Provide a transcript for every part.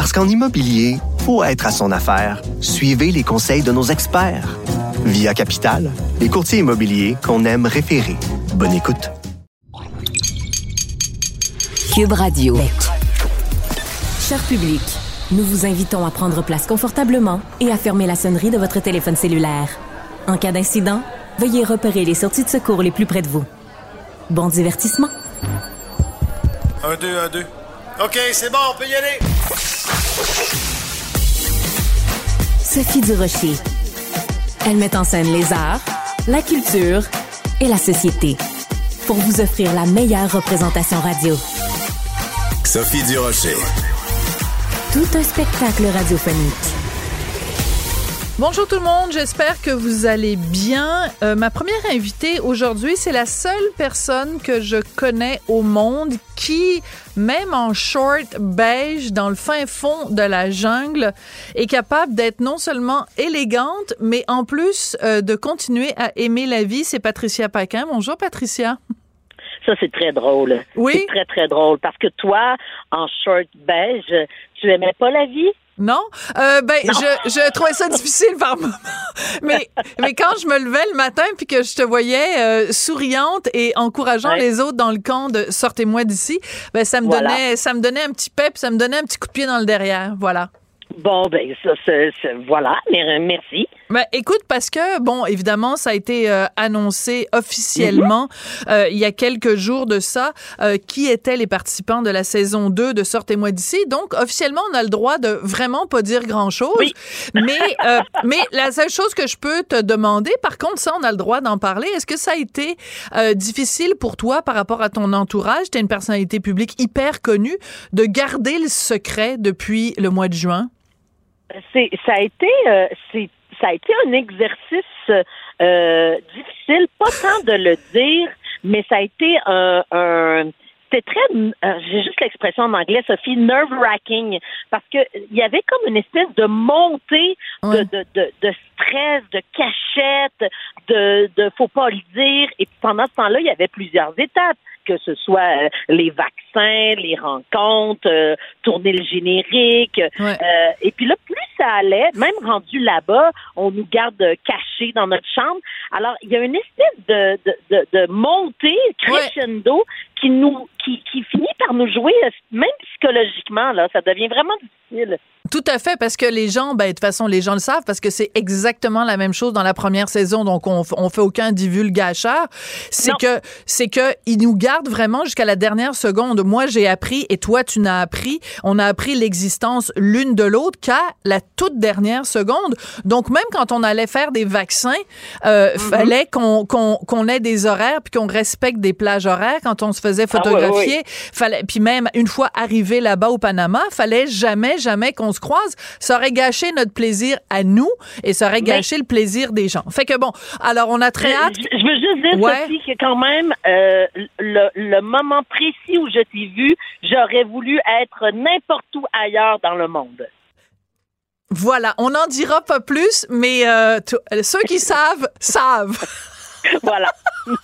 Parce qu'en immobilier, faut être à son affaire. Suivez les conseils de nos experts. Via Capital, les courtiers immobiliers qu'on aime référer. Bonne écoute. Cube Radio. Cher public, nous vous invitons à prendre place confortablement et à fermer la sonnerie de votre téléphone cellulaire. En cas d'incident, veuillez repérer les sorties de secours les plus près de vous. Bon divertissement. Un, deux, un, deux. OK, c'est bon, on peut y aller. Sophie Durocher. Elle met en scène les arts, la culture et la société pour vous offrir la meilleure représentation radio. Sophie Durocher. Tout un spectacle radiophonique. Bonjour tout le monde, j'espère que vous allez bien. Euh, ma première invitée aujourd'hui, c'est la seule personne que je connais au monde qui, même en short beige dans le fin fond de la jungle, est capable d'être non seulement élégante, mais en plus euh, de continuer à aimer la vie. C'est Patricia Paquin. Bonjour Patricia. Ça, c'est très drôle. Oui? C'est très, très drôle. Parce que toi, en short beige, tu aimais pas la vie? Non, euh, ben je, je trouvais ça difficile par moment, mais mais quand je me levais le matin puis que je te voyais euh, souriante et encourageant les autres dans le camp de sortez-moi d'ici, ben ça me donnait ça me donnait un petit pep, ça me donnait un petit coup de pied dans le derrière, voilà. Bon, ben, ça, c'est, voilà. Merci. Ben, écoute, parce que, bon, évidemment, ça a été euh, annoncé officiellement euh, il y a quelques jours de ça, euh, qui étaient les participants de la saison 2 de Sortez-moi d'ici. Donc, officiellement, on a le droit de vraiment pas dire grand-chose. Oui. Mais, mais la seule chose que je peux te demander, par contre, ça, on a le droit d'en parler. Est-ce que ça a été difficile pour toi par rapport à ton entourage? Tu es une personnalité publique hyper connue, de garder le secret depuis le mois de juin? c'est ça a été euh, c'est ça a été un exercice euh, difficile, pas tant de le dire, mais ça a été un, un c'était très, euh, j'ai juste l'expression en anglais, Sophie, nerve wracking, parce que il y avait comme une espèce de montée de, de, de, de, stress, de cachette, de, de faut pas le dire, et pendant ce temps-là, il y avait plusieurs étapes que ce soit euh, les vaccins, les rencontres, euh, tourner le générique. Euh, et puis là, ça allait, même rendu là-bas, on nous garde cachés dans notre chambre. Alors, il y a une espèce de, de, de, de montée crescendo qui nous qui, qui finit par nous jouer, même psychologiquement, là, ça devient vraiment difficile. Tout à fait, parce que les gens, ben, de toute façon, les gens le savent, parce que c'est exactement la même chose dans la première saison, donc on, on fait aucun divulgacheur. C'est que, c'est que, ils nous gardent vraiment jusqu'à la dernière seconde. Moi, j'ai appris, et toi, tu n'as appris, on a appris l'existence l'une de l'autre qu'à la toute dernière seconde. Donc, même quand on allait faire des vaccins, euh, mm-hmm. fallait qu'on, qu'on, qu'on ait des horaires, puis qu'on respecte des plages horaires quand on se faisait ah photographier. Fallait, puis même, une fois arrivé là-bas au Panama, fallait jamais, jamais qu'on se croise, ça aurait gâché notre plaisir à nous et ça aurait gâché le plaisir des gens. Fait que bon, alors on a très hâte. Je, veux juste dire, Sophie, que quand même, euh, le, le, moment précis où je t'ai vu, j'aurais voulu être n'importe où ailleurs dans le monde. Voilà, on n'en dira pas plus, mais euh, ceux qui savent, savent. voilà.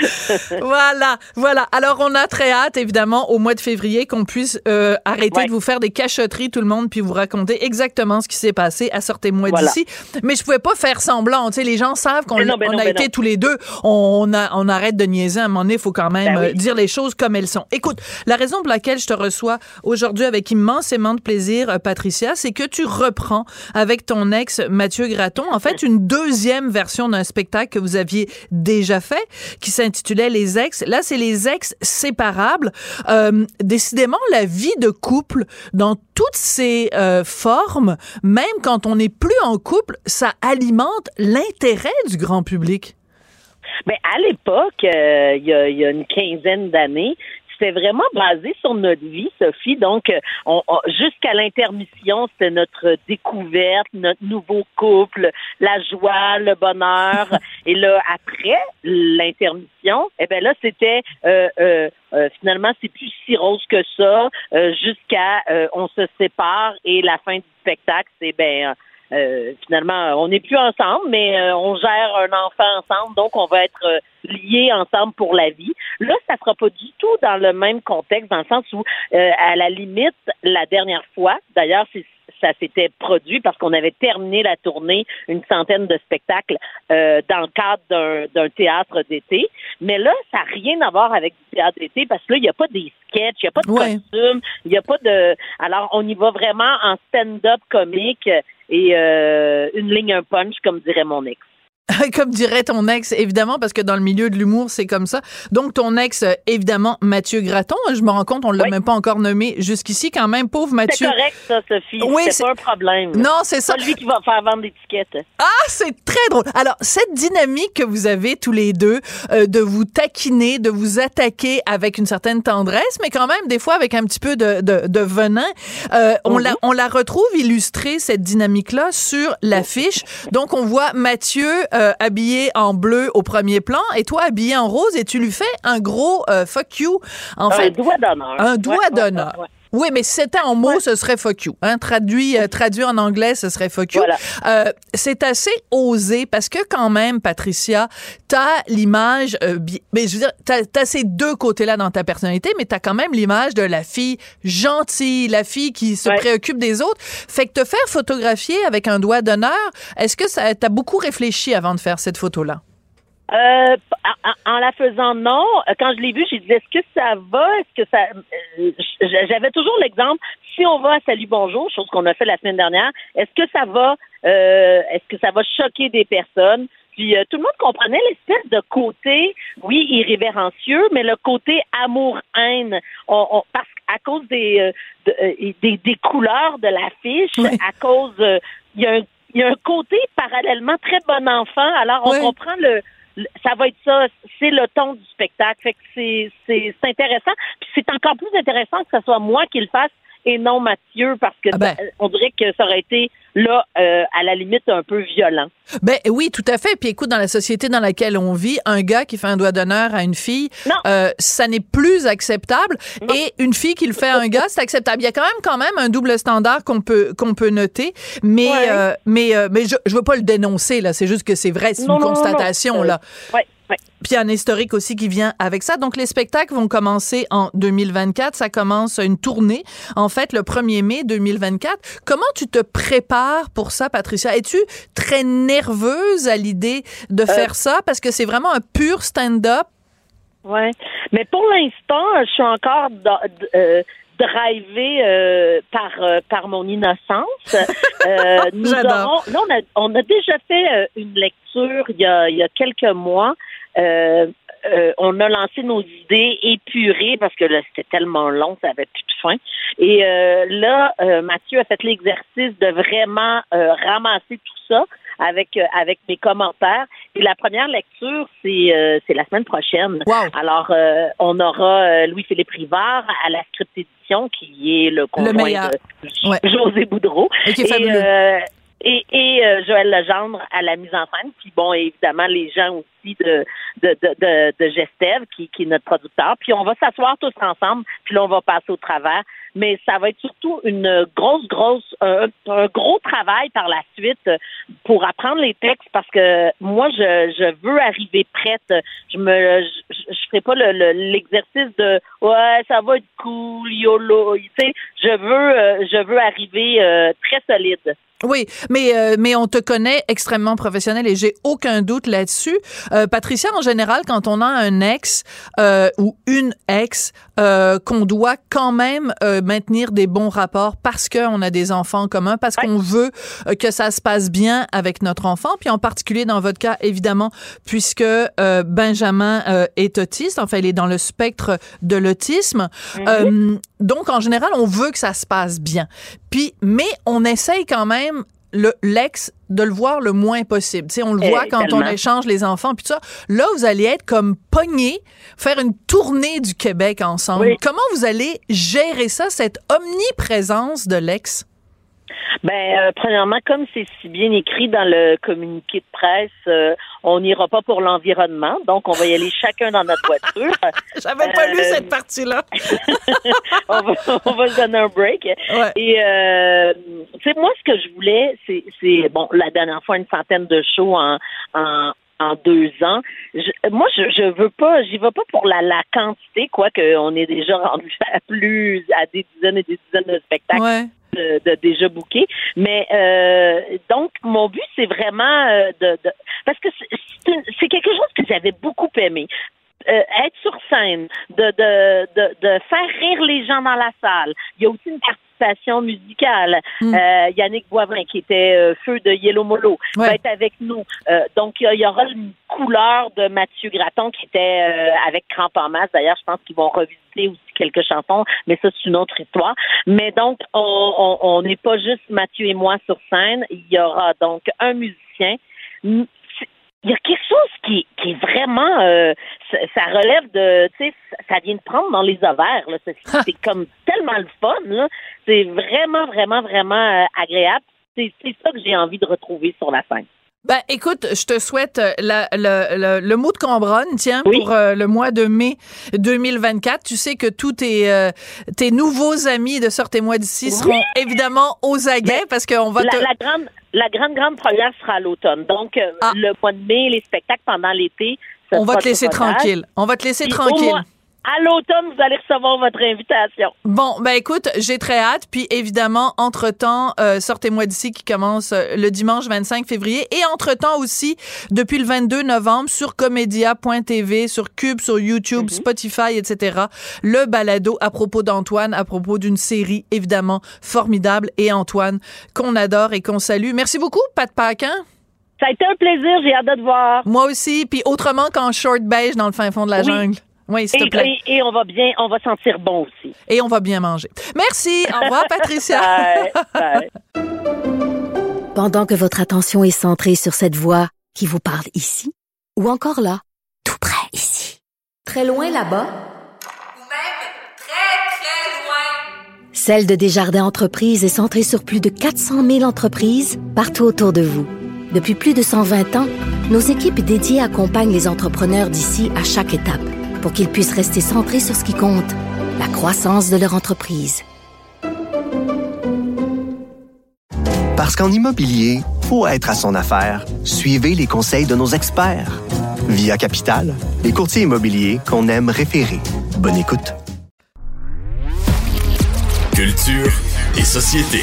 voilà, voilà. Alors, on a très hâte, évidemment, au mois de février, qu'on puisse euh, arrêter de vous faire des cachotteries, tout le monde, puis vous raconter exactement ce qui s'est passé à Sortez-moi d'ici. Mais je pouvais pas faire semblant. Tu sais, les gens savent qu'on a été tous les deux. On, a, on arrête de niaiser. À un moment donné, il faut quand même ben euh, dire les choses comme elles sont. Écoute, la raison pour laquelle je te reçois aujourd'hui avec immensément de plaisir, euh, Patricia, c'est que tu reprends avec ton ex Mathieu Graton, en fait, une deuxième version d'un spectacle que vous aviez déjà fait, qui s'intitulait Les ex. Là, c'est les ex séparables. Euh, décidément, la vie de couple dans toutes ses euh, formes, même quand on n'est plus en couple, ça alimente l'intérêt du grand public. Mais à l'époque, euh, il y, a une quinzaine d'années, c'était vraiment basé sur notre vie, Sophie. Donc, euh, on, jusqu'à l'intermission, c'était notre découverte, notre nouveau couple, la joie, le bonheur. Et là, après l'intermission, eh ben là, c'était euh, euh, euh, finalement, c'est plus si rose que ça, jusqu'à on se sépare et la fin du spectacle, c'est ben euh, finalement, on n'est plus ensemble, mais euh, on gère un enfant ensemble, donc on va être euh, liés ensemble pour la vie. Là, ça sera pas du tout dans le même contexte, dans le sens où, à la limite, la dernière fois, d'ailleurs, ça s'était produit parce qu'on avait terminé la tournée, une centaine de spectacles dans le cadre d'un théâtre d'été. Mais là, ça n'a rien à voir avec du théâtre d'été parce que là, il n'y a pas des sketchs, il n'y a pas de costumes, il n'y a pas de... Alors, on y va vraiment en stand-up comique et euh, une ligne, un punch, comme dirait mon ex. comme dirait ton ex, évidemment, parce que dans le milieu de l'humour, c'est comme ça. Donc, ton ex, euh, évidemment, Mathieu Graton, je me rends compte, on l'a même pas encore nommé jusqu'ici, quand même, pauvre Mathieu. C'est correct, ça, Sophie. Oui, c'est pas un problème. Non, c'est ça. C'est lui qui va faire vendre l'étiquette. Ah, c'est très drôle. Alors, cette dynamique que vous avez tous les deux, euh, de vous taquiner, de vous attaquer avec une certaine tendresse, mais quand même, des fois, avec un petit peu de, de, de venin, euh, on, la, mhm. on la retrouve illustrée, cette dynamique-là, sur l'affiche. Donc, on voit Mathieu euh, habillé en bleu au premier plan et toi habillé en rose et tu lui fais un gros euh, fuck you. En un doigt d'honneur. Un doigt d'honneur. Oui, mais si c'était en mots, ce serait fuck you. Hein? Traduit, euh, traduit en anglais, ce serait fuck you. c'est assez osé parce que quand même, Patricia, t'as l'image, mais je veux dire, t'as as ces deux côtés-là dans ta personnalité, mais t'as quand même l'image de la fille gentille, la fille qui se préoccupe des autres. Fait que te faire photographier avec un doigt d'honneur, est-ce que ça t'as beaucoup réfléchi avant de faire cette photo-là? Euh, en, la faisant non, quand je l'ai vue, j'ai dit est-ce que ça va, est-ce que ça euh, j'avais toujours l'exemple si on va à Salut Bonjour, chose qu'on a fait la semaine dernière, est-ce que ça va euh, est-ce que ça va choquer des personnes? Puis tout le monde comprenait l'espèce de côté, oui, irrévérencieux, mais le côté amour-haine. On, parce qu'à cause des, des, des couleurs de l'affiche, à cause il y a un il y a un côté parallèlement très bon enfant. Alors, on comprend le, ça va être ça, c'est le ton du spectacle. Fait que c'est, intéressant. Puis c'est encore plus intéressant que ce soit moi qui le fasse et non Mathieu, parce que ah ben. on dirait que ça aurait été là, euh, à la limite, un peu violent. Ben oui, tout à fait. Puis écoute, dans la société dans laquelle on vit, un gars qui fait un doigt d'honneur à une fille, euh, ça n'est plus acceptable. Et une fille qui le fait à un gars, c'est acceptable. Il y a quand même, quand même un double standard qu'on peut qu'on peut noter, mais euh, mais mais je, je veux pas le dénoncer là. C'est juste que c'est vrai, c'est une constatation là. Ouais. Puis il y a un historique aussi qui vient avec ça. Donc les spectacles vont commencer en 2024. Ça commence une tournée, en fait, le 1er mai 2024. Comment tu te prépares pour ça, Patricia? Es-tu très nerveuse à l'idée de euh. faire ça? Parce que c'est vraiment un pur stand-up. Oui. Mais pour l'instant, je suis encore euh, drivée euh, par par mon innocence. nous là, on a, on a déjà fait une lecture il y a, il y a quelques mois euh, euh, on a lancé nos idées épurées parce que là, c'était tellement long, ça avait plus de fin. Et euh, là, Mathieu a fait l'exercice de vraiment ramasser tout ça avec avec mes commentaires. Et la première lecture, c'est c'est la semaine prochaine. Alors, on aura Louis-Philippe Rivard à la script édition, qui est le conjoint de José Boudreau. et, et euh, Joël Legendre à la mise en scène, puis bon, évidemment, les gens aussi de, de, de, Gestev, qui, qui est notre producteur. Puis on va s'asseoir tous ensemble, puis là, on va passer au travers. Mais ça va être surtout une grosse, grosse, un, gros travail par la suite pour apprendre les textes parce que moi, je, je veux arriver prête. Je me, je, ferai pas l'exercice le, de ouais, ça va être cool, yolo. Tu sais, je veux, je veux arriver euh, très solide. Oui, mais euh, mais on te connaît extrêmement professionnel et j'ai aucun doute là-dessus. Euh, Patricia, en général, quand on a un ex euh, ou une ex qu'on doit quand même maintenir des bons rapports parce qu'on a des enfants communs, parce qu'on veut que ça se passe bien avec notre enfant, puis en particulier dans votre cas, évidemment, puisque Benjamin est autiste, enfin, il est dans le spectre de l'autisme. Mm-hmm. donc, en général, on veut que ça se passe bien. Puis, mais on essaye quand même le l'ex de le voir le moins possible. sais, on le voit quand on échange les enfants puis ça. Là, vous allez être comme pognés, faire une tournée du Québec ensemble. Comment vous allez gérer ça, cette omniprésence de l'ex? Ben, euh, premièrement, comme c'est si bien écrit dans le communiqué de presse, euh, on n'ira pas pour l'environnement, donc on va y aller chacun dans notre voiture. J'avais pas lu euh, cette partie-là. on, va, on va se donner un break. Et tu sais, moi, ce que je voulais, c'est, c'est bon, la dernière fois une centaine de shows en, en en deux ans. moi, je, je veux pas, j'y vais pas pour la, la quantité, quoique on est déjà rendu à plus, à des dizaines et des dizaines de spectacles de, déjà booké. Mais euh, donc, mon but, c'est vraiment euh, de, de, Parce que c'est quelque chose que j'avais beaucoup aimé. Euh, être sur scène, de, de, de, de, faire rire les gens dans la salle. Il y a aussi une participation musicale. Mm. Euh, Yannick Boivin, qui était euh, feu de Yellow Molo, va être avec nous. donc, il y, aura une couleur de Mathieu Graton qui était avec Cramp en masse. D'ailleurs, je pense qu'ils vont revisiter aussi quelques chansons, mais ça, c'est une autre histoire. Mais donc, on n'est pas juste Mathieu et moi sur scène. Il y aura donc un musicien il y a quelque chose qui, qui est vraiment, euh, ça, relève de, tu sais, ça vient de prendre dans les ovaires. C'est comme tellement le fun. Là. C'est vraiment, vraiment, vraiment euh, agréable. C'est ça que j'ai envie de retrouver sur la scène. Ben, écoute, je te souhaite euh, le, mot de Cambronne, tiens, pour le mois de mai 2024. Tu sais que tous tes, tes nouveaux amis de Sortez-moi d'ici seront évidemment aux aguets parce qu'on va la, la grande la grande, grande première sera à l'automne. Donc, euh, ah. le mois de mai, les spectacles pendant l'été. On va te laisser tranquille. On va te laisser tranquille à l'automne, vous allez recevoir votre invitation. Bon, ben écoute, j'ai très hâte. Puis évidemment, entre-temps, euh, sortez-moi d'ici qui commence euh, le dimanche 25 février. Et entre-temps aussi, depuis le 22 novembre, sur comédia.tv, sur Cube, sur YouTube, mhm. Spotify, etc., le balado à propos d'Antoine, à propos d'une série évidemment formidable. Et Antoine, qu'on adore et qu'on salue. Merci beaucoup, Pat Paquin. Ça a été un plaisir, j'ai hâte de te voir. Moi aussi, puis autrement qu'en short beige dans le fin fond de la jungle. Oui, s'il te plaît. Et, on va bien, on va sentir bon aussi. Et on va bien manger. Merci. Au revoir, Patricia. bye, Pendant que votre attention est centrée sur cette voix qui vous parle ici, ou encore là, tout près ici, très loin là-bas, ou même très, très loin, Celle de Desjardins Entreprises est centrée sur plus de 400 000 entreprises partout autour de vous. Depuis plus de 120 ans, nos équipes dédiées accompagnent les entrepreneurs d'ici à chaque étape pour qu'ils puissent rester centrés sur ce qui compte, la croissance de leur entreprise. Parce qu'en immobilier, pour être à son affaire, suivez les conseils de nos experts. Via Capital, les courtiers immobiliers qu'on aime référer. Bonne écoute. Culture et société.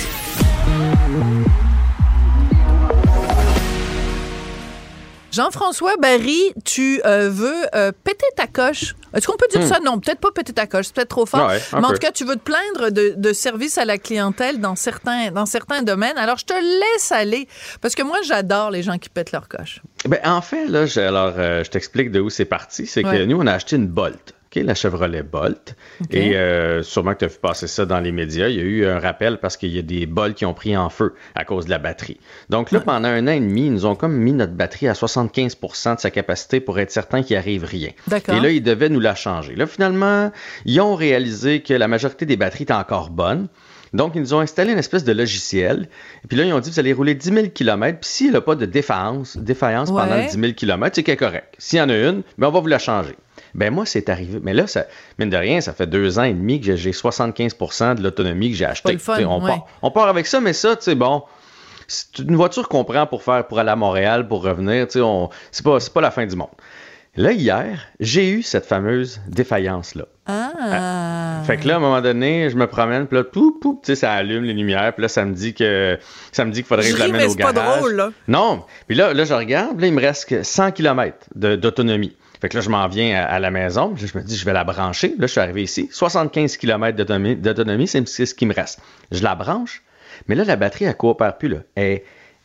Jean-François Barry, tu euh, veux euh, péter ta coche. Est-ce qu'on peut dire hmm. ça? Non, peut-être pas péter ta coche, c'est peut-être trop fort. mais en tout cas, tu veux te plaindre de, de service à la clientèle dans certains, dans certains domaines. Alors, je te laisse aller, parce que moi, j'adore les gens qui pètent leur coche. Ben, en fait, là, alors, euh, je t'explique de où c'est parti. C'est que nous, on a acheté une Bolt la Chevrolet Bolt. Et euh, sûrement que tu as vu passer ça dans les médias. Il y a eu un rappel parce qu'il y a des Bolts qui ont pris en feu à cause de la batterie. Donc là, pendant un an et demi, ils nous ont comme mis notre batterie à 75% de sa capacité pour être certain qu'il arrive rien. Et là, ils devaient nous la changer. Là, finalement, ils ont réalisé que la majorité des batteries étaient encore bonnes. Donc, ils nous ont installé une espèce de logiciel. Et puis là, ils ont dit, vous allez rouler 10 000 km. Puis s'il n'y a pas de défaillance, défaillance pendant 10 000 km, c'est correct. S'il y en a une, ben, on va vous la changer. Ben moi, c'est arrivé. Mais là, ça, mine de rien, ça fait deux ans et demi que j'ai 75% de l'autonomie que j'ai acheté. on, part, on, part, avec ça, mais ça, tu sais, bon, c'est une voiture qu'on prend pour faire pour aller à Montréal, pour revenir, tu c'est pas, pas la fin du monde. Là, hier, j'ai eu cette fameuse défaillance-là. Ah. Fait que là, à un moment donné, je me promène, puis là, pou, tu sais, ça allume les lumières, puis là, ça me dit que ça me dit qu'il faudrait que je l'amène au garage. pas drôle, là. Non. Puis là, là, je regarde, là, il me reste 100 km d'autonomie. Fait que là, je m'en viens à, la maison. Je me dis, je vais la brancher. Là, je suis arrivé ici. 75 km d'autonomie, c'est ce qui me reste. Je la branche. Mais là, la batterie, elle coopère plus. Là. Elle,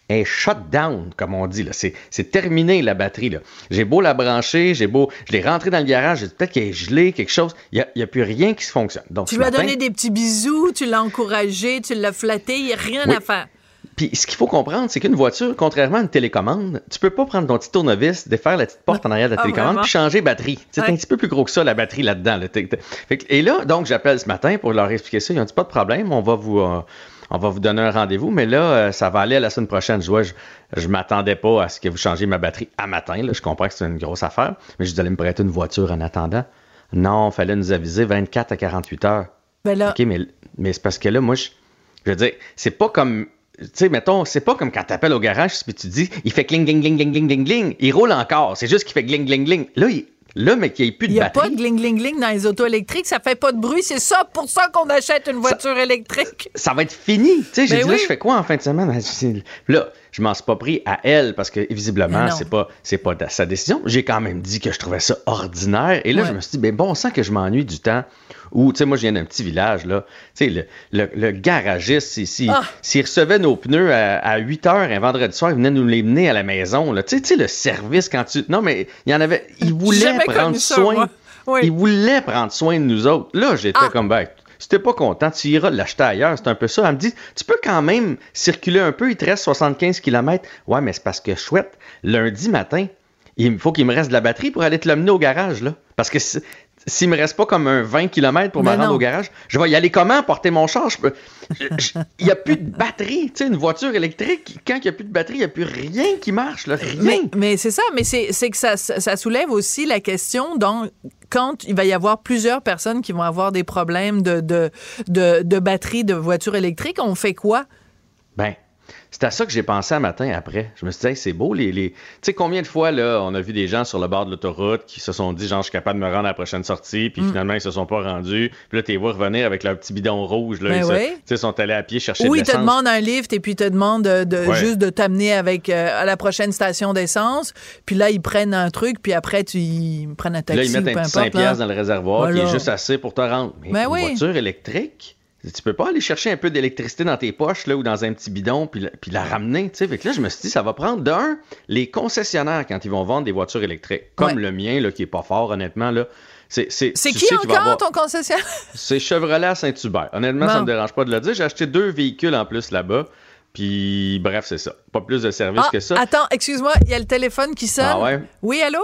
est shut down, comme on dit. C'est terminé, la batterie. J'ai beau la brancher, j'ai beau. Je l'ai rentrée dans le garage, peut-être qu'elle est gelée, quelque chose. Il n'y a, plus rien qui se fonctionne. Donc, tu lui as donné des petits bisous, tu l'as encouragé, tu l'as flatté, il n'y a rien à faire puis ce qu'il faut comprendre, c'est qu'une voiture, contrairement à une télécommande, tu peux pas prendre ton petit tournevis, défaire la petite porte en arrière de la Ah, télécommande, puis changer batterie. C'est un petit peu plus gros que ça, la batterie là-dedans. là. Et là, donc, j'appelle ce matin pour leur expliquer ça. Ils ont dit pas de problème, on va vous. euh, on va vous donner un rendez-vous, mais là, euh, ça va aller à la semaine prochaine. Je vois, je, je m'attendais pas à ce que vous changiez ma batterie à matin. Là. Je comprends que c'est une grosse affaire, mais je vous allez me prêter une voiture en attendant. Non, fallait nous aviser 24 à 48 heures. Ben là, OK, mais, mais c'est parce que là, moi, je, je veux dire, c'est pas comme. Tu sais, mettons, c'est pas comme quand t'appelles au garage puis tu dis, il fait cling, gling, gling, gling, gling, gling, gling. Il roule encore. C'est juste qu'il fait gling, gling, gling. Là, il, là mais qu'il n'y ait plus il de n'y a batterie. pas de gling, gling, gling dans les autos électriques. Ça fait pas de bruit. C'est ça pour ça qu'on achète une voiture électrique. ça va être fini. Tu sais, j'ai Ben dit, là, je fais quoi en fin de semaine? Dit, Là, je m'en suis pas pris à elle parce que, visiblement, c'est pas, c'est pas sa décision. J'ai quand même dit que je trouvais ça ordinaire. Et là, Ouais. je me suis dit, ben bon, sang que je m'ennuie du temps où, tu sais, moi, je viens d'un petit village, là. Tu sais, le, le, le garagiste, Ah. s'il recevait nos pneus à, à 8 heures un vendredi soir, il venait nous les mener à la maison, là. Tu sais, tu sais, le service quand tu. Non, mais il y en avait. Il voulait prendre ça, soin. Oui. Il voulait prendre soin de nous autres. Là, j'étais Ah. comme, ben, t'es pas content, tu iras l'acheter ailleurs. C'est un peu ça. Elle me dit, tu peux quand même circuler un peu, il te reste 75 km. Ouais, mais c'est parce que chouette, lundi matin, il faut qu'il me reste de la batterie pour aller te l'amener au garage, là. Parce que s'il me reste pas comme un 20 km pour me rendre non. au garage, je vais y aller comment porter mon char? Il n'y a plus de batterie. Tu sais, une voiture électrique, quand il n'y a plus de batterie, il n'y a plus rien qui marche, là. Rien. Mais, mais c'est ça, mais c'est que ça, ça ça soulève aussi la question, donc, quand il va y avoir plusieurs personnes qui vont avoir des problèmes de, de, de, de batterie de voiture électrique, on fait quoi? Ben, c'est à ça que j'ai pensé un matin après. Je me suis dit, Hey, c'est beau, les. les... Tu sais, combien de fois, là, on a vu des gens sur le bord de l'autoroute qui se sont dit, genre, je suis capable de me rendre à la prochaine sortie, Mm. puis finalement, ils se sont pas rendus. Puis là, tu les vois revenir avec leur petit bidon rouge, là. Ben ils se- sont allés à pied chercher Ou de ils te demandent un lift et puis ils te demandent de, de- Ouais. juste de t'amener avec euh, à la prochaine station d'essence. Puis là, ils prennent un truc, puis après, tu, ils prennent un Puis là, taxi ils mettent ou un petit importe. 5 là. piastres dans le réservoir, qui est juste assez pour te rendre. Mais Ben une oui. voiture électrique, tu peux pas aller chercher un peu d'électricité dans tes poches, là, ou dans un petit bidon, puis, la- puis la ramener, tu sais. Fait que là, je me suis dit, ça va prendre d'un, les concessionnaires, quand ils vont vendre des voitures électriques, comme Ouais. le mien, là, qui est pas fort, honnêtement, là. C'est c'est- C'est qui encore avoir- ton concessionnaire? C'est Chevrolet à Saint-Hubert. Honnêtement, ça Bon. me dérange pas de le dire. J'ai acheté deux véhicules en plus là-bas. Puis, bref, c'est ça. Pas plus de services Ah, que ça. attends, excuse-moi, il y a le téléphone qui sonne. Ah ouais? Oui, allô?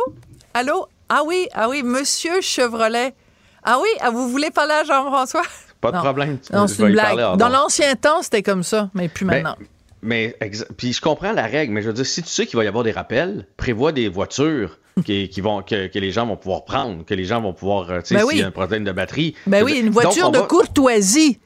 Allô? Ah oui, ah oui, monsieur Chevrolet. Ah oui, ah, vous voulez parler à Jean-François? Pas de problème. Non, c'est une parler Dans l'ancien temps, c'était comme ça, mais plus Ben, maintenant. Mais, puis je comprends la règle, mais je veux dire, si tu sais qu'il va y avoir des rappels, prévois des voitures qui, qui vont, que, que les gens vont pouvoir prendre, que les gens vont pouvoir, euh, tu sais, Ben s'il oui. y a un problème de batterie. Ben oui, une voiture de va- courtoisie.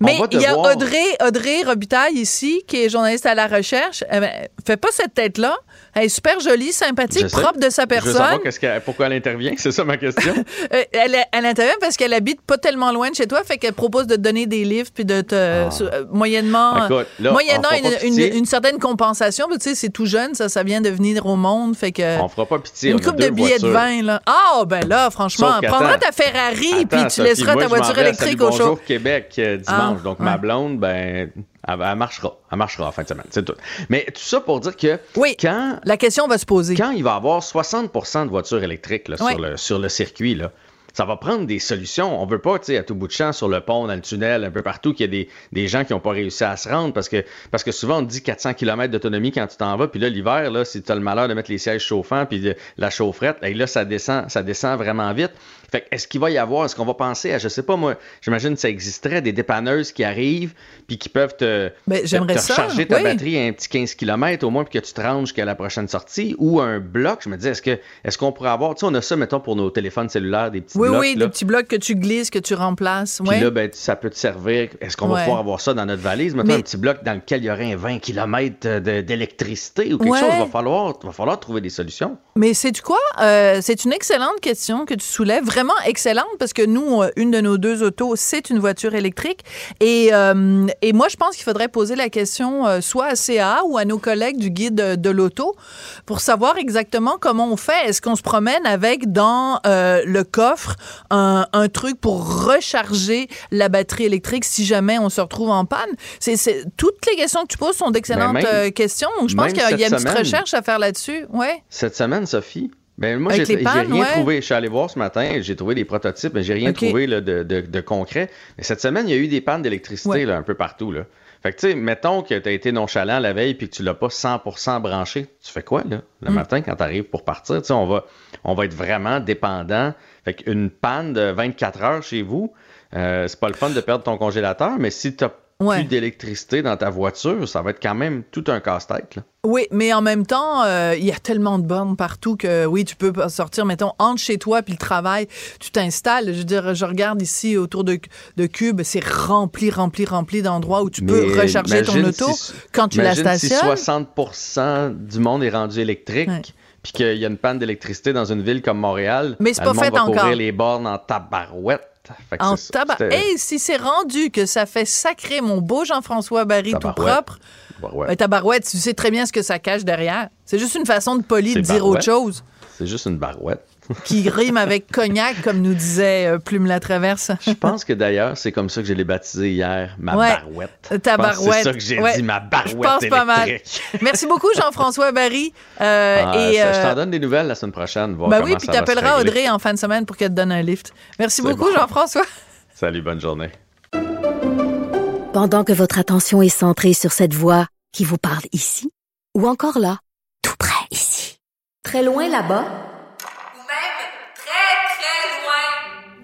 Mais il y a Audrey, Audrey Robitaille ici, qui est journaliste à la recherche. Eh ben, fais pas cette tête-là. Elle est super jolie, sympathique, Je propre de sa Je veux personne. savoir qu'est-ce qu'elle- pourquoi elle intervient, c'est ça ma question. Euh, elle, elle intervient parce qu'elle habite pas tellement loin de chez toi, fait qu'elle propose de te donner des livres puis de te sur- euh, moyennement Ah. Écoute, là, moyennant une, une- certaine compensation, tu sais c'est tout jeune, ça ça vient de venir au monde, fait que On fera pas pitié. une coupe de billets de vin là. Ah ben là franchement, prendras ta Ferrari puis tu Sophie, laisseras moi, ta je voiture électrique au chaud. Bonjour Québec euh, dimanche. Ah, donc ouais. ma blonde, ben, elle, elle marchera. Elle marchera en fin de semaine. C'est tout. Mais tout ça pour dire que Oui. quand, La question va se poser. quand il va y avoir 60% de voitures électriques là, sur, le, sur le circuit, là, ça va prendre des solutions. On veut pas, tu sais, à tout bout de champ, sur le pont, dans le tunnel, un peu partout, qu'il y a des, des gens qui n'ont pas réussi à se rendre parce que, parce que souvent on te dit 400 km d'autonomie quand tu t'en vas, puis là, l'hiver, là, si tu as le malheur de mettre les sièges chauffants, puis de- la chaufferette, et là, ça descend, ça descend vraiment vite. Fait est-ce qu'il va y avoir, est-ce qu'on va penser à, je sais pas, moi, j'imagine que ça existerait des dépanneuses qui arrivent, puis qui peuvent te, Ben, te- j'aimerais te ça, recharger ta oui. batterie à un petit 15 km au moins, puis que tu te ranges jusqu'à la prochaine sortie, ou un bloc. Je me dis, est-ce que est-ce qu'on pourrait avoir, tu sais, on a ça, mettons, pour nos téléphones cellulaires, des petits Oui blocs. oui, là. des petits blocs que tu glisses, que tu remplaces, Puis ouais. là, ben, ça peut te servir. Est-ce qu'on Ouais. va pouvoir avoir ça dans notre valise? Mettons Mais- un petit bloc dans lequel il y aurait un 20 km d'électricité ou quelque Ouais. chose. Il va falloir, va falloir trouver des solutions. Mais c'est du quoi? Euh, c'est une excellente question que tu soulèves, vraiment excellente, parce que nous, une de nos deux autos, c'est une voiture électrique. Et, euh, et moi, je pense qu'il faudrait poser la question euh, soit à CA ou à nos collègues du guide de, l'auto pour savoir exactement comment on fait. Est-ce qu'on se promène avec dans euh, le coffre un, un truc pour recharger la batterie électrique si jamais on se retrouve en panne? C'est, toutes les questions que tu poses sont d'excellentes Ben, questions. Donc, je pense qu'il y a- y a une petite recherche à faire là-dessus. Ouais. Cette semaine, Sophie, Ben, moi, j'ai rien trouvé. Je suis allé voir ce matin, j'ai trouvé des prototypes, mais j'ai rien trouvé de, de, concret. Mais cette semaine, il y a eu des pannes d'électricité un peu partout. Là. Fait que, tu sais, mettons que tu as été nonchalant la veille puis que tu l'as pas 100% branché. Tu fais quoi, là, le mm. matin quand tu arrives pour partir? Tu sais, on va, on va être vraiment dépendant. Fait qu'une panne de 24 heures chez vous, euh, c'est pas le fun de perdre ton congélateur, mais si tu plus d'électricité dans ta voiture, ça va être quand même tout un casse-tête. Oui, mais en même temps, euh, il y a tellement de bornes partout que oui, tu peux sortir, mettons, entre chez toi puis le travail, tu t'installes. Je veux dire, je regarde ici autour de, de Cube, c'est rempli, rempli, rempli d'endroits où tu peux recharger ton auto quand tu la stationnes. si 60% du monde est rendu électrique. Puis qu'il y a une panne d'électricité dans une ville comme Montréal, mais c'est pas fait va encore. les bornes en tabarouette en tabac. Et si c'est rendu que ça fait sacrer mon beau Jean-François Barry tout propre, ta tabarouette, tu sais très bien ce que ça cache derrière. C'est juste une façon de poli de dire autre chose. C'est juste une barouette qui rime avec cognac, comme nous disait euh, Plume la Traverse. je pense que d'ailleurs, c'est comme ça que je l'ai baptisé hier, ma barouette. Ta barouette. C'est ça que j'ai dit, ma barouette. Je pense pas mal. Merci beaucoup, Jean-François Barry. Euh, ah, et, je t'en euh, donne des nouvelles la semaine prochaine. Voir ben oui, puis t'appelleras Audrey en fin de semaine pour qu'elle te donne un lift. Merci beaucoup, Jean-François. Salut, bonne journée. Pendant que votre attention est centrée sur cette voix qui vous parle ici, ou encore là, tout près ici, très loin là-bas,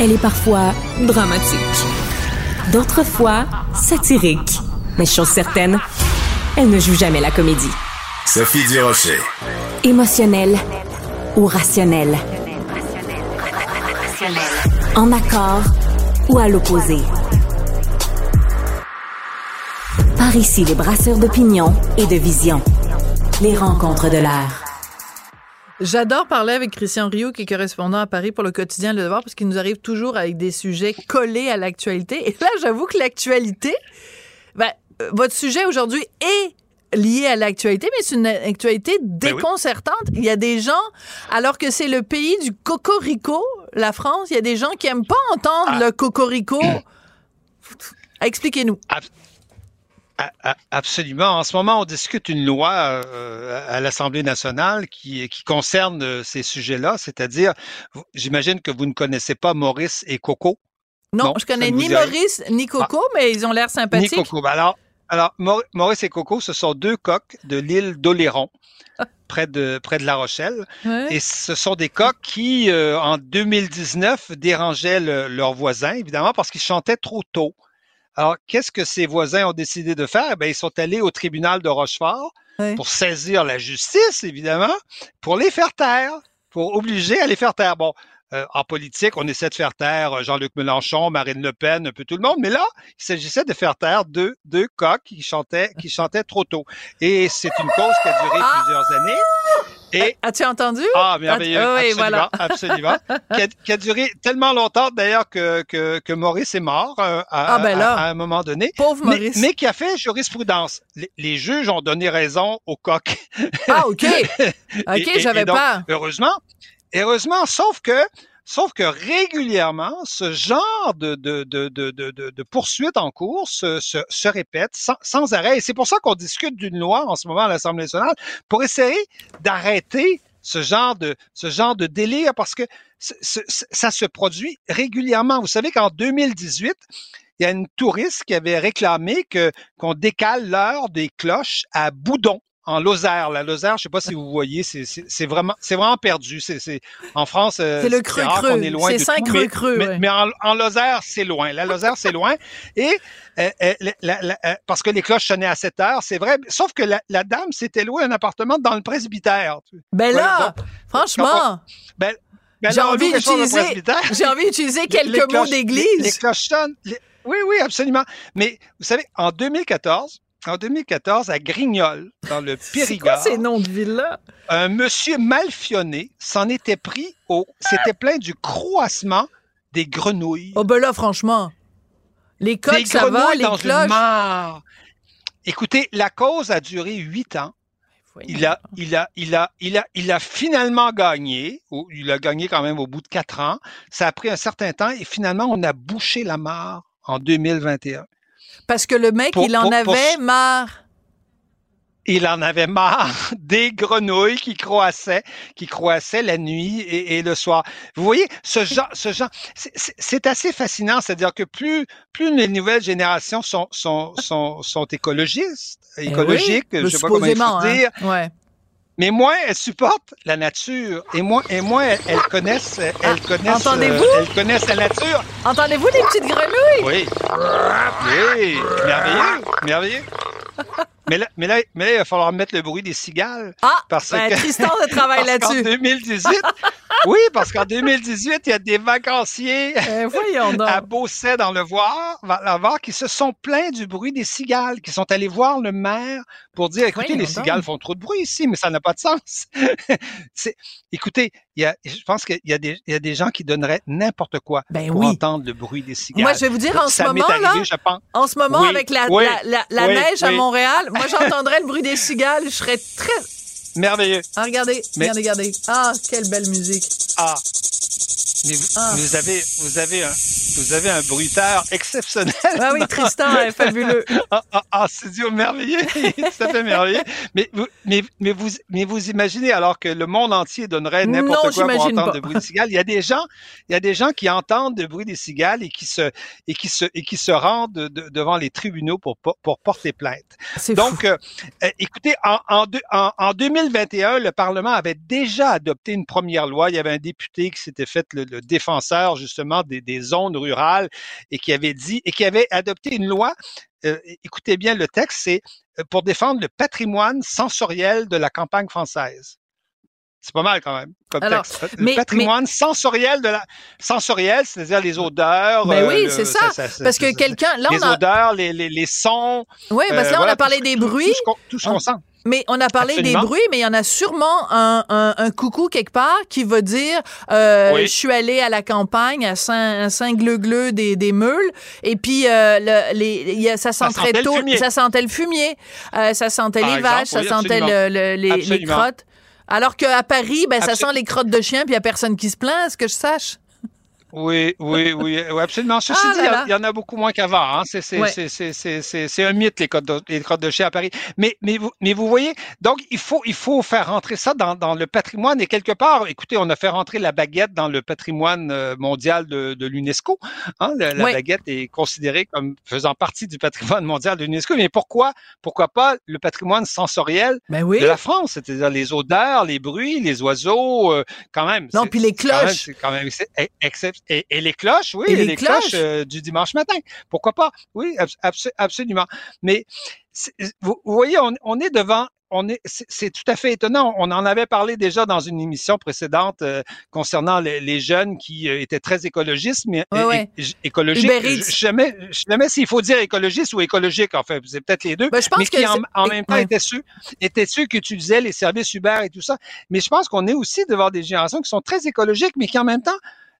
Elle est parfois dramatique. D'autres fois, satirique. Mais chose certaine, elle ne joue jamais la comédie. Sophie Durocher. Émotionnelle ou rationnelle? En accord ou à l'opposé? Par ici, les brasseurs d'opinion et de vision. Les rencontres de l'air. J'adore parler avec Christian Rio, qui est correspondant à Paris pour le quotidien Le Devoir, parce qu'il nous arrive toujours avec des sujets collés à l'actualité. Et là, j'avoue que l'actualité, ben, euh, votre sujet aujourd'hui est lié à l'actualité, mais c'est une actualité ben déconcertante. Il y a des gens, alors que c'est le pays du cocorico, la France, il y a des gens qui aiment pas entendre ah. le cocorico. Expliquez-nous. Absolument. En ce moment, on discute une loi euh, à l'Assemblée nationale qui, qui concerne euh, ces sujets-là, c'est-à-dire, j'imagine que vous ne connaissez pas Maurice et Coco? Non, je connais ni Maurice ni Coco, ah. mais ils ont l'air sympathiques. Ni Coco. Ben alors, alors, Maurice et Coco, ce sont deux coqs de l'île d'Oléron. près de près de La Rochelle et ce sont des coqs qui euh, en 2019 dérangeaient leurs voisins évidemment parce qu'ils chantaient trop tôt. Alors, qu'est-ce que ces voisins ont décidé de faire? Ben, ils sont allés au tribunal de Rochefort pour saisir la justice, évidemment, pour les faire taire, pour obliger à les faire taire. Bon, euh, en politique, on essaie de faire taire euh, Jean-Luc Mélenchon, Marine Le Pen, un peu tout le monde, mais là, il s'agissait de faire taire deux, deux coqs qui chantaient, qui chantaient trop tôt. Et c'est une cause qui a duré ah! plusieurs années. Et... As-tu entendu? Ah, merveilleux. Ah, oui, absolument, voilà. absolument. qui, a, qui, a, duré tellement longtemps, d'ailleurs, que, que, que, Maurice est mort euh, à, ah, ben là, à, un moment donné. Pauvre Maurice. Mais, qui a fait jurisprudence. Les, les, juges ont donné raison aux coqs. Ah, OK. OK, j'avais pas. Heureusement, Heureusement, sauf que Sauf que régulièrement, ce genre de, de, de, de, poursuite en cours se, se, répète sans, sans, arrêt. Et c'est pour ça qu'on discute d'une loi en ce moment à l'Assemblée nationale pour essayer d'arrêter ce genre de ce genre de délire parce que ça se produit régulièrement. Vous savez qu'en 2018, il y a une touriste qui avait réclamé qu'on décale l'heure des cloches à Boudon en Lozère. La Lozère, je sais pas si vous voyez, c'est vraiment, c'est vraiment perdu. C'est en France, euh, c'est le creux creux. C'est cinq creux creux. Mais, en, en, Lozère, c'est loin. La Lozère, c'est loin. Et euh, euh, parce que les cloches sonnaient à 7 heures, c'est vrai. Sauf que la, dame s'était louée un appartement dans le presbytère. Ben là, franchement. Ben, ben j'ai envie d'utiliser, j'ai envie d'utiliser quelques mots d'église. Les, cloches sonnent. oui, oui, absolument. Mais vous savez, en 2014, en 2014, à Grignol, dans le Périgord. C'est ces noms de villes-là? Un monsieur Malfionné s'en était pris au. C'était plein du croassement des grenouilles. Oh, ben là, franchement. Les coques, ça va, les dans cloches? Une mare. Écoutez, la cause a duré huit ans. Il a, il a, il a, il a, il a finalement gagné. Il a gagné quand même au bout de quatre ans. Ça a pris un certain temps et finalement, on a bouché la mare en 2021. Parce que le mec, il en avait marre. Il en avait marre des grenouilles qui croissaient, qui croissaient la nuit et, le soir. Vous voyez, ce genre, ce genre, c'est assez fascinant. C'est-à-dire que plus, plus les nouvelles générations sont, sont, sont, sont écologistes, eh écologiques, je sais pas comment il faut hein. dire. Ouais. Mais moins elles supportent la nature et moins et moins elles, connaissent elles ah, connaissent Entendez-vous? euh, elles connaissent la nature. Entendez-vous les petites grenouilles? Oui. Oui, merveilleux, merveilleux. Mais là, mais, là, mais il va falloir mettre le bruit des cigales. Ah, parce ben, que, Tristan de travail là-dessus. En 2018, oui, parce qu'en 2018, il y a des vacanciers ben, à Beausset dans le Voir, voir, qui se sont plaints du bruit des cigales, qui sont allés voir le maire pour dire, écoutez, les cigales font trop de bruit ici, mais ça n'a pas de sens. écoutez, il y a, je pense qu'il y, a des, il y a des gens qui donneraient n'importe quoi ben pour entendre le bruit des cigales. Moi, je vais vous dire, en ce moment, là, en ce moment, avec la, la, la, neige à Montréal, moi, j'entendrais le bruit des cigales, je serais très... Merveilleux. Ah, regardez, regardez, regardez. Ah, quelle belle musique. Ah, mais ah. vous, avez, vous avez un, vous avez un bruiteur exceptionnel. Ah oui, Tristan est fabuleux. ah, ah, ah c'est merveilleux, ça fait merveilleux. Mais, mais, mais vous, mais vous imaginez alors que le monde entier donnerait n'importe quoi pour entendre le bruit des cigales. Il y a des gens, il y a des gens qui entendent le bruit des cigales et qui se, et qui se, et qui se rendent devant les tribunaux pour, pour porter plainte. Donc, euh, euh, écoutez, en, en, en, en 2021, le Parlement avait déjà adopté une première loi. Il y avait un député qui s'était fait le, le défenseur justement des, des, zones rurales et qui avait dit et qui avait adopté une loi. Euh, écoutez bien le texte, c'est euh, pour défendre le patrimoine sensoriel de la campagne française. C'est pas mal quand même comme texte. Le patrimoine sensoriel de la sensoriel, c'est-à-dire les odeurs. Ben oui, euh, c'est ça. Parce que quelqu'un là les on a... odeurs, les, les, les sons. Oui, parce que là on a parlé des bruits. Tout, ce qu'on sent. Mais on a parlé des bruits, mais il y en a sûrement un, un, un coucou quelque part qui va dire euh, je suis allé à la campagne à Saint-Gleu-Gleu des, des meules. Et puis euh, le, les, y a, ça sentait ça tôt, ça sentait le fumier, euh, ça sentait les vaches, ça sentait le, les, les, crottes. Alors qu'à Paris, ben, ça sent les crottes de chien puis il n'y a personne qui se plaint, est-ce que je sache? Oui, oui, oui, absolument. Ceci ah dit, il y, en a beaucoup moins qu'avant. Hein. C'est un mythe, les crottes, de, les de chien à Paris. Mais, mais, vous, mais vous voyez, donc il faut, il faut faire rentrer ça dans, dans le patrimoine. Et quelque part, écoutez, on a fait rentrer la baguette dans le patrimoine euh, mondial de, de l'UNESCO. Hein. La, baguette est considérée comme faisant partie du patrimoine mondial de l'UNESCO. Mais pourquoi, pourquoi pas le patrimoine sensoriel ben oui. de la France? C'est-à-dire les odeurs, les bruits, les oiseaux, euh, quand même. Non, puis les cloches. Quand même, quand même et, et, les cloches, oui, les, cloches, euh, du dimanche matin. Pourquoi pas? Oui, absolument. Mais vous, voyez, on, est devant on est, c'est tout à fait étonnant. On en avait parlé déjà dans une émission précédente euh, concernant les, jeunes qui euh, étaient très écologistes, mais écologiques. Je jamais, jamais s'il faut dire écologiste ou écologique. En fait, c'est peut-être les deux. Ben, je pense mais qui en, en, même temps étaient ceux, étaient ceux qui utilisaient les services Uber et tout ça. Mais je pense qu'on est aussi devant des générations qui sont très écologiques, mais qui en même temps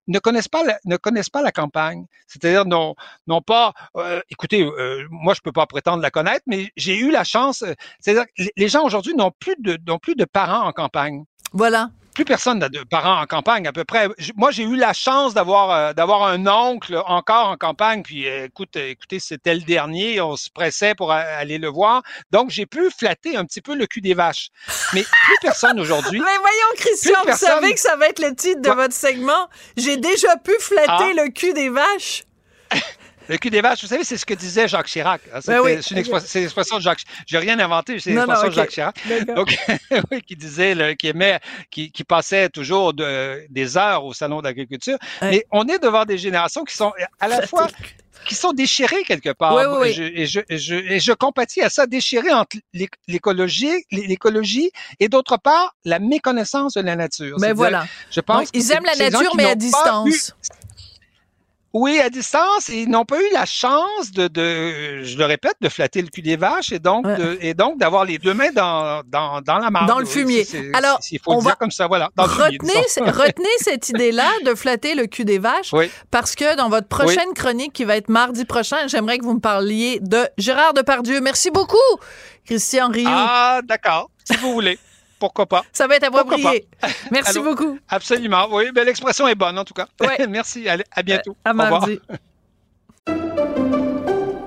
ne connaissent pas la, campagne. C'est-à-dire non non pas euh, écoutez euh, moi je peux pas prétendre la connaître mais j'ai eu la chance euh, c'est-à-dire les gens aujourd'hui n'ont plus de n'ont plus de parents en campagne. Voilà plus personne n'a de parents en campagne à peu près. Moi, j'ai eu la chance d'avoir euh, d'avoir un oncle encore en campagne. Puis, euh, écoute, écoutez, c'était le dernier. On se pressait pour aller le voir. Donc, j'ai pu flatter un petit peu le cul des vaches. Mais plus personne aujourd'hui. Mais voyons, Christian, vous savez que ça va être le titre de votre segment. J'ai déjà pu flatter ah. le cul des vaches. Le cul des vaches, vous savez, c'est ce que disait Jacques Chirac. Hein. Ben c'est une expression de Jacques. J'ai rien inventé, c'est l'expression de Jacques Chirac. Donc, oui, qui disait, qui aimait, qui, qui passait toujours de, des heures au salon d'agriculture. Mais on est devant des générations qui sont à la fois qui sont déchirées quelque part. Oui, oui, et, je, et, je, et, je, et, je, compatis à ça, déchirées entre l'écologie, l'écologie et d'autre part la méconnaissance de la nature. Mais ben voilà. Je pense ils aiment la nature, mais à distance. Oui, à distance, ils n'ont pas eu la chance de, de, je le répète, de flatter le cul des vaches et donc, et donc d'avoir les deux mains dans, dans, dans la marque. Dans le fumier. Alors, il faut on dire comme ça, voilà. Dans retenez, retenez cette idée-là de flatter le cul des vaches, parce que dans votre prochaine chronique qui va être mardi prochain, j'aimerais que vous me parliez de Gérard Depardieu. Merci beaucoup, Christian Rioux. Ah, d'accord, si vous voulez. Pourquoi pas? Ça va être approprié. Merci beaucoup. Absolument. Oui, ben, l'expression est bonne en tout cas. Merci. Allez, à bientôt. À mardi.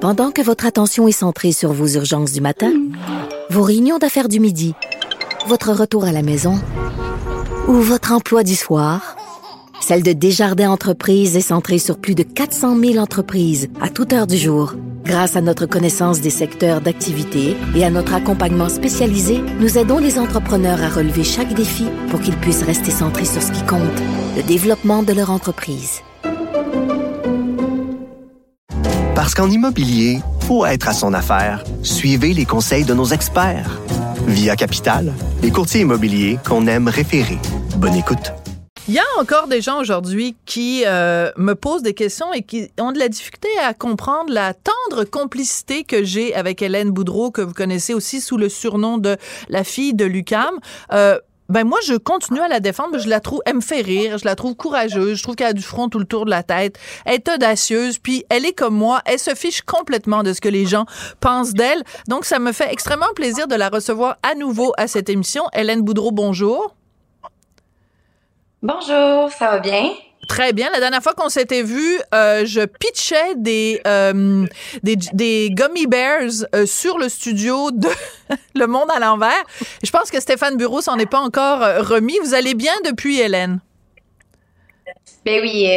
Pendant que votre attention est centrée sur vos urgences du matin, vos réunions d'affaires du midi, votre retour à la maison ou votre emploi du soir, celle de Desjardins Entreprises est centrée sur plus de 400 000 entreprises à toute heure du jour. Grâce à notre connaissance des secteurs d'activité et à notre accompagnement spécialisé, nous aidons les entrepreneurs à relever chaque défi pour qu'ils puissent rester centrés sur ce qui compte, le développement de leur entreprise. Parce qu'en immobilier, faut être à son affaire. Suivez les conseils de nos experts. Via Capital, les courtiers immobiliers qu'on aime référer. Bonne écoute. Il y a encore des gens aujourd'hui qui euh, me posent des questions et qui ont de la difficulté à comprendre la tendre complicité que j'ai avec Hélène Boudreau, que vous connaissez aussi sous le surnom de la fille de Lucam. Euh, ben moi, je continue à la défendre. Je la trouve, elle me fait rire. Je la trouve courageuse. Je trouve qu'elle a du front tout le tour de la tête. Elle est audacieuse. Puis elle est comme moi. Elle se fiche complètement de ce que les gens pensent d'elle. Donc, ça me fait extrêmement plaisir de la recevoir à nouveau à cette émission. Hélène Boudreau, bonjour. Bonjour, ça va bien? Très bien. La dernière fois qu'on s'était vu, euh, je pitchais des, euh, des, des gummy bears euh, sur le studio de Le Monde à l'envers. Je pense que Stéphane Bureau s'en est pas encore remis. Vous allez bien depuis, Hélène? Ben oui,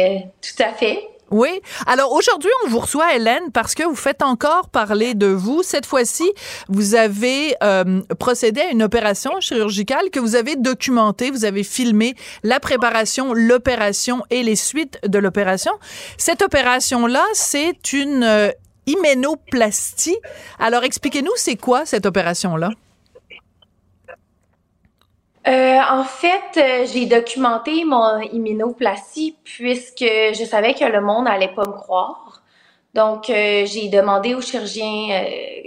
tout à fait. Oui. Alors aujourd'hui, on vous reçoit, Hélène, parce que vous faites encore parler de vous. Cette fois-ci, vous avez euh, procédé à une opération chirurgicale que vous avez documentée. Vous avez filmé la préparation, l'opération et les suites de l'opération. Cette opération-là, c'est une euh, hyménoplastie. Alors expliquez-nous, c'est quoi cette opération-là? Euh, en fait, euh, j'ai documenté mon immunoplastie puisque je savais que le monde n'allait pas me croire. Donc, euh, j'ai demandé au chirurgien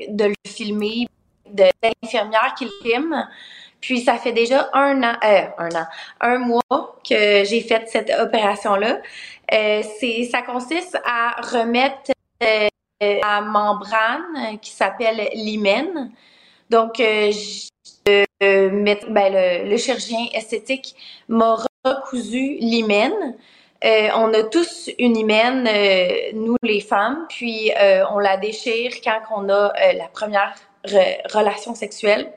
de le filmer, de l'infirmière qui le filme. Puis, ça fait déjà un an, un an, un mois que j'ai fait cette opération-là. c'est, ça consiste à remettre la membrane qui s'appelle l'hymen. Donc, euh, ben, le, le, chirurgien esthétique m'a recousu l'hymen. Euh, on a tous une hymen, euh, nous les femmes, puis euh, on la déchire quand on a la première relation sexuelle.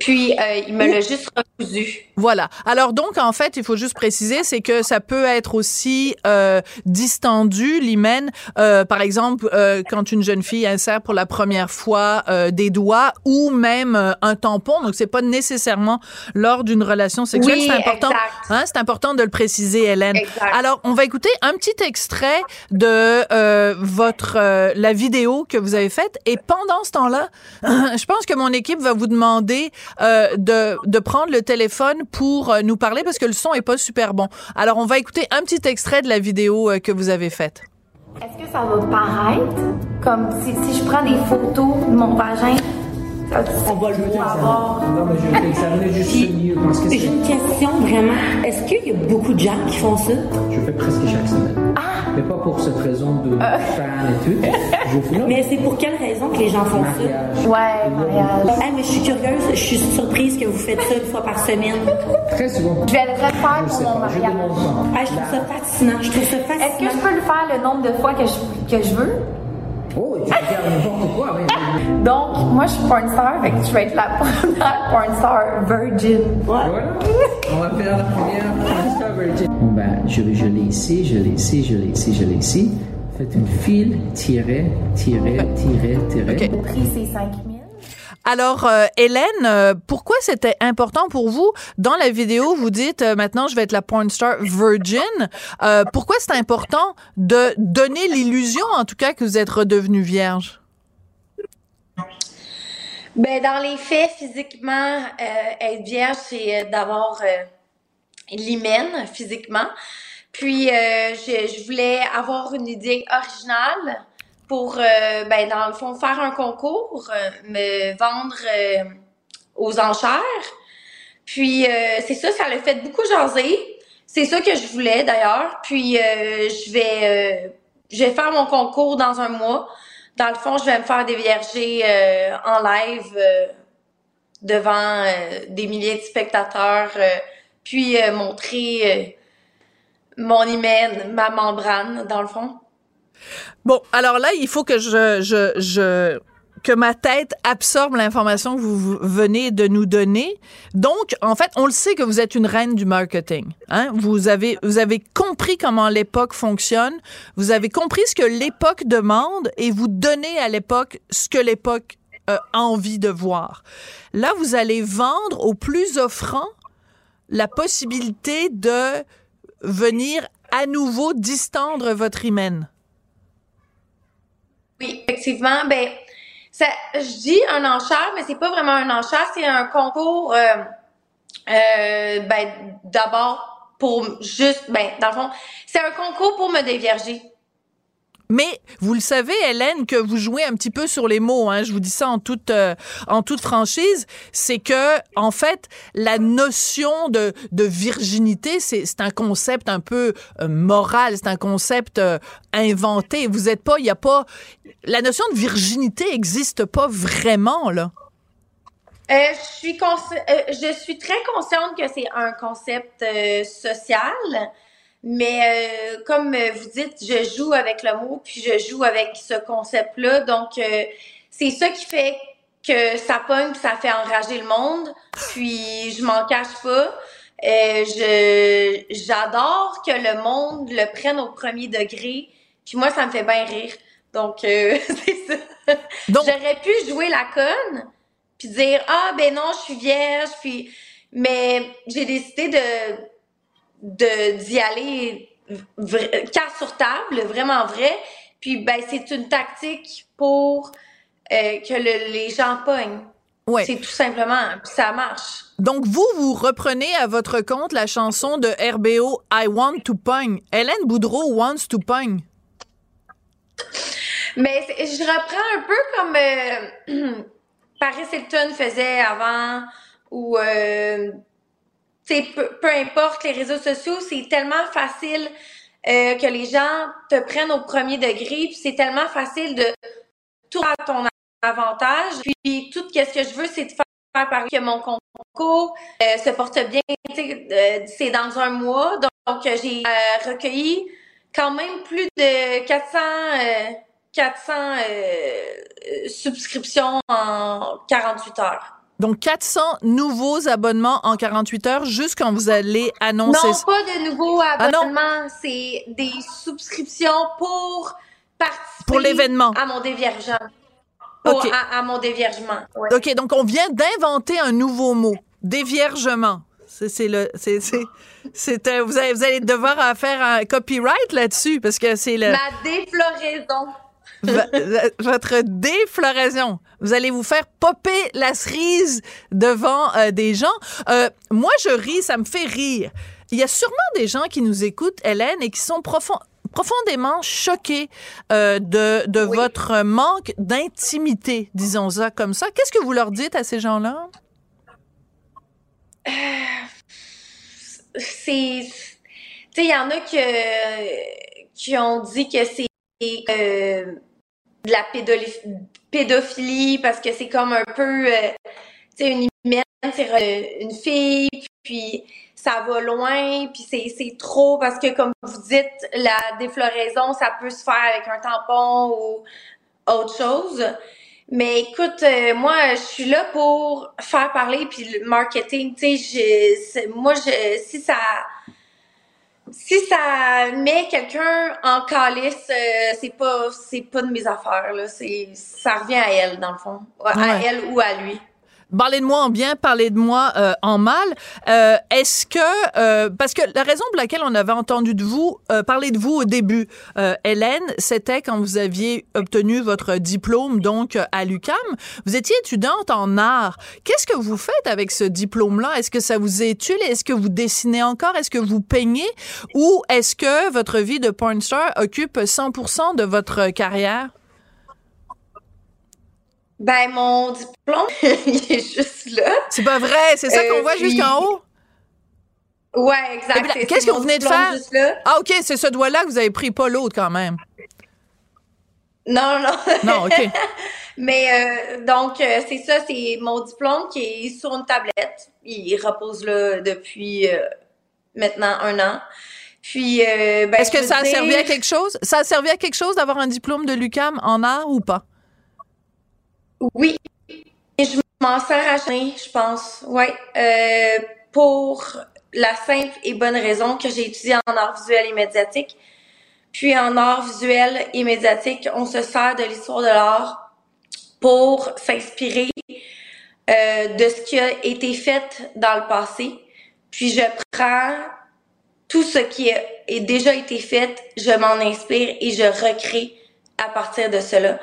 Puis, euh, il me l'a juste recousu. Voilà. Alors, donc, en fait, il faut juste préciser, c'est que ça peut être aussi euh, distendu, l'hymen. Euh, par exemple, quand une jeune fille insère pour la première fois des doigts ou même un tampon. Donc, c'est pas nécessairement lors d'une relation sexuelle. Oui, c'est important. Hein, c'est important de le préciser, Hélène. Exact. Alors, on va écouter un petit extrait de votre la vidéo que vous avez faite. Et pendant ce temps-là, je pense que mon équipe va vous demander euh, de, de prendre le téléphone pour euh, nous parler parce que le son est pas super bon. Alors, on va écouter un petit extrait de la vidéo euh, que vous avez faite. Est-ce que ça va paraître comme si, si je prends des photos de mon vagin? On va le voir. Non, mais je vais examiner juste que J'ai une question vraiment. Est-ce qu'il y a beaucoup de gens qui font ça? Je fais presque chaque semaine. Ah! Mais pas pour cette raison de Euh. fan et tout. Je fais Mais c'est pour quelle raison que les gens font mariage. ça? Ouais, mariage. Hey, mais je suis curieuse, je suis surprise que vous faites ça une fois par semaine. Très souvent. Je vais le refaire pour mon mariage. Hey, je trouve ça fascinant. Je trouve ça fascinant. Est-ce que je peux le faire le nombre de fois que je, que je veux? Oh, tu peux faire n'importe quoi. oui. Donc, moi, je suis porn star, fait que je vais être la première porn star virgin. Voilà. On va faire la première Insta Virgin. Bon ben, je, je l'ai ici, je l'ai ici, je l'ai ici, je l'ai ici. Faites une file, tirez, tirez, tirez, tirez. OK. Le prix, c'est 5 000. Alors, euh, Hélène, euh, pourquoi c'était important pour vous? Dans la vidéo, vous dites euh, maintenant, je vais être la porn star virgin. Euh, pourquoi c'est important de donner l'illusion, en tout cas, que vous êtes redevenue vierge? Ben, dans les faits, physiquement, euh, être vierge, c'est euh, d'avoir l'hymen physiquement. Puis, je, je, voulais avoir une idée originale pour, euh, ben, dans le fond, faire un concours, euh, me vendre aux enchères. Puis, c'est ça, ça l'a fait beaucoup jaser. C'est ça que je voulais, d'ailleurs. Puis, je vais je vais faire mon concours dans un mois. Dans le fond, je vais me faire dévierger en live devant des milliers de spectateurs, puis montrer mon hymen, ma membrane, dans le fond. Bon, alors là, il faut que je, je, je que ma tête absorbe l'information que vous venez de nous donner. Donc, en fait, on le sait que vous êtes une reine du marketing. Hein? Vous avez vous avez compris comment l'époque fonctionne. Vous avez compris ce que l'époque demande et vous donnez à l'époque ce que l'époque a envie de voir. Là, vous allez vendre aux plus offrants la possibilité de venir à nouveau distendre votre hymen. Oui, effectivement. Ben, ça, je dis un enchère, mais c'est pas vraiment un enchère, c'est un concours. Euh, euh, ben, d'abord pour juste, ben, dans le fond, c'est un concours pour me dévierger. Mais vous le savez, Hélène, que vous jouez un petit peu sur les mots. Hein, je vous dis ça en toute euh, en toute franchise, c'est que en fait la notion de, de virginité, c'est un concept un peu euh, moral, c'est un concept euh, inventé. Vous êtes pas, il y a pas la notion de virginité existe pas vraiment là. je suis je suis très consciente que c'est un concept social. Mais euh, comme vous dites, je joue avec le mot, puis je joue avec ce concept-là. Donc, euh, c'est ça qui fait que ça pogne, ça fait enrager le monde. Puis, je m'en cache pas. Euh, je j'adore que le monde le prenne au premier degré. Puis moi, ça me fait bien rire. Donc, c'est ça. J'aurais pu jouer la conne, puis dire ah ben non, je suis vierge, puis mais j'ai décidé de d'y aller carte sur table, vraiment vrai. Puis ben c'est une tactique pour euh, que les gens pognent. Ouais. C'est tout simplement, puis ça marche. Donc vous vous reprenez à votre compte la chanson de RBO I Want to Pong. Hélène Boudreau wants to pong. Mais je reprends un peu comme euh, Paris Hilton faisait avant ou euh, peu, peu importe les réseaux sociaux, c'est tellement facile euh, que les gens te prennent au premier degré, puis c'est tellement facile de tout à ton avantage. Puis tout ce que je veux, c'est de faire parler que mon concours euh, se porte bien. Euh, c'est dans un mois, donc, j'ai recueilli quand même plus de 400 400 subscriptions en 48 heures. Donc, 400 nouveaux abonnements en 48 heures, juste quand vous allez annoncer... Non, pas de nouveaux ah, abonnements, c'est des subscriptions pour participer... Pour l'événement. À mon déviergement. Pour, à, mon déviergement, OK, donc on vient d'inventer un nouveau mot, déviergement. C'est le, c'est, c'est, vous allez, vous allez devoir faire un copyright là-dessus parce que c'est le. Ma défloraison votre défloraison. Vous allez vous faire popper la cerise devant euh, des gens. Euh, moi, je ris, ça me fait rire. Il y a sûrement des gens qui nous écoutent, Hélène, et qui sont profondément choqués euh, de, de votre manque d'intimité, disons ça comme ça. Qu'est-ce que vous leur dites à ces gens-là? c'est... Tu sais, il y en a qui ont dit que c'est de la pédophilie parce que c'est comme un peu, euh, tu sais, une humaine, euh, une fille, puis ça va loin, puis c'est trop parce que, comme vous dites, la défloraison, ça peut se faire avec un tampon ou autre chose. Mais écoute, euh, moi, je suis là pour faire parler, puis le marketing, tu sais, moi, si ça si ça met quelqu'un en calice, euh, c'est pas c'est pas de mes affaires là. C'est ça revient à elle dans le fond, à elle ou à lui. Parlez de moi en bien, parlez de moi euh, en mal. Euh, Est-ce que euh, parce que la raison pour laquelle on avait entendu de vous euh, parler de vous au début, euh, Hélène, c'était quand vous aviez obtenu votre diplôme donc à l'UCAM. Vous étiez étudiante en art. Qu'est-ce que vous faites avec ce diplôme-là? Est-ce que ça vous est utile Est-ce que vous dessinez encore? Est-ce que vous peignez? Ou est-ce que votre vie de porn star occupe 100% de votre carrière? Ben, mon diplôme, il est juste là. C'est pas vrai, c'est ça qu'on Euh, voit puis- jusqu'en haut? Ouais, exact. Qu'est-ce vous venez de faire? Ah, OK, c'est ce doigt-là que vous avez pris, pas l'autre quand même. Non, non. Non, OK. Mais euh, donc, euh, c'est ça, c'est mon diplôme qui est sur une tablette. Il repose là depuis euh, maintenant un an. Puis, euh, ben, Est-ce que ça a servi à quelque chose? Ça a servi à quelque chose d'avoir un diplôme de l'UCAM en art ou pas? Oui. Je m'en sers à je pense. Ouais. Euh, pour la simple et bonne raison que j'ai étudié en art visuel et médiatique. Puis en art visuel et médiatique, on se sert de l'histoire de l'art pour s'inspirer euh, de ce qui a été fait dans le passé. Puis je prends tout ce qui a déjà été fait, je m'en inspire et je recrée à partir de cela.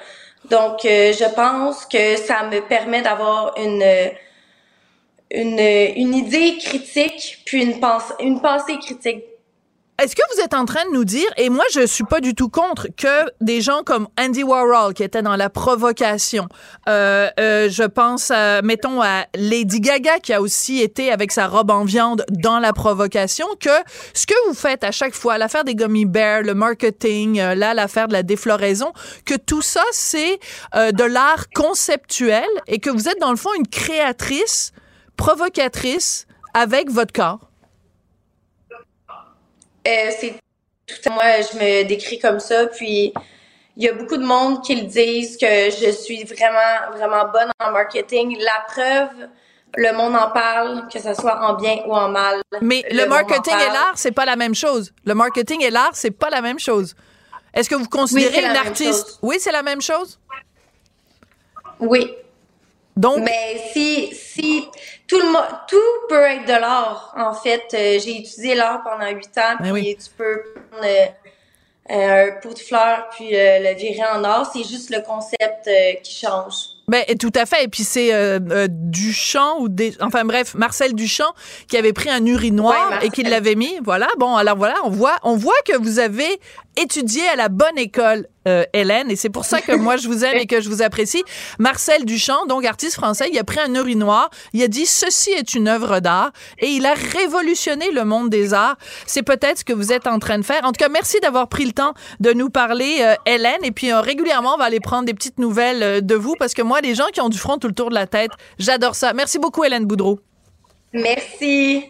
Donc, euh, je pense que ça me permet d'avoir une, une, une idée critique, puis une, une pensée critique. Est-ce que vous êtes en train de nous dire, et moi je suis pas du tout contre, que des gens comme Andy Warhol, qui était dans la provocation, euh, euh, je pense, mettons, à Lady Gaga, qui a aussi été avec sa robe en viande dans la provocation, que ce que vous faites à chaque fois, l'affaire des gummy bears, le marketing, euh, là, l'affaire de la défloraison, que tout ça, c'est euh, de l'art conceptuel et que vous êtes, dans le fond, une créatrice, provocatrice avec votre corps. Euh, c'est tout à moi, je me décris comme ça. Puis il y a beaucoup de monde qui le disent que je suis vraiment, vraiment bonne en marketing. La preuve, le monde en parle, que ce soit en bien ou en mal. Mais le, marketing et l'art, c'est pas la même chose. Le marketing et l'art, c'est pas la même chose. Est-ce que vous considérez la une artiste? Oui, c'est la même chose? Oui. Donc, mais si si tout le tout peut être de l'art. En fait, Euh, j'ai étudié l'art pendant huit ans, Ben puis tu peux prendre euh, euh, un pot de fleurs puis euh, le virer en or. C'est juste le concept qui change. Ben, tout à fait. Et puis c'est euh, euh, Duchamp ou des, enfin bref, Marcel Duchamp qui avait pris un urinoir Ouais, et qui l'avait mis. Voilà. Bon, alors voilà, on voit, on voit que vous avez étudié à la bonne école, euh, Hélène, et c'est pour ça que moi je vous aime et que je vous apprécie. Marcel Duchamp, donc artiste français, il a pris un urinoir, il a dit ceci est une œuvre d'art et il a révolutionné le monde des arts. C'est peut-être ce que vous êtes en train de faire. En tout cas, merci d'avoir pris le temps de nous parler, euh, Hélène. Et puis euh, régulièrement, on va aller prendre des petites nouvelles de vous parce que moi, les gens qui ont du front tout le tour de la tête, j'adore ça. Merci beaucoup, Hélène Boudreau. Merci.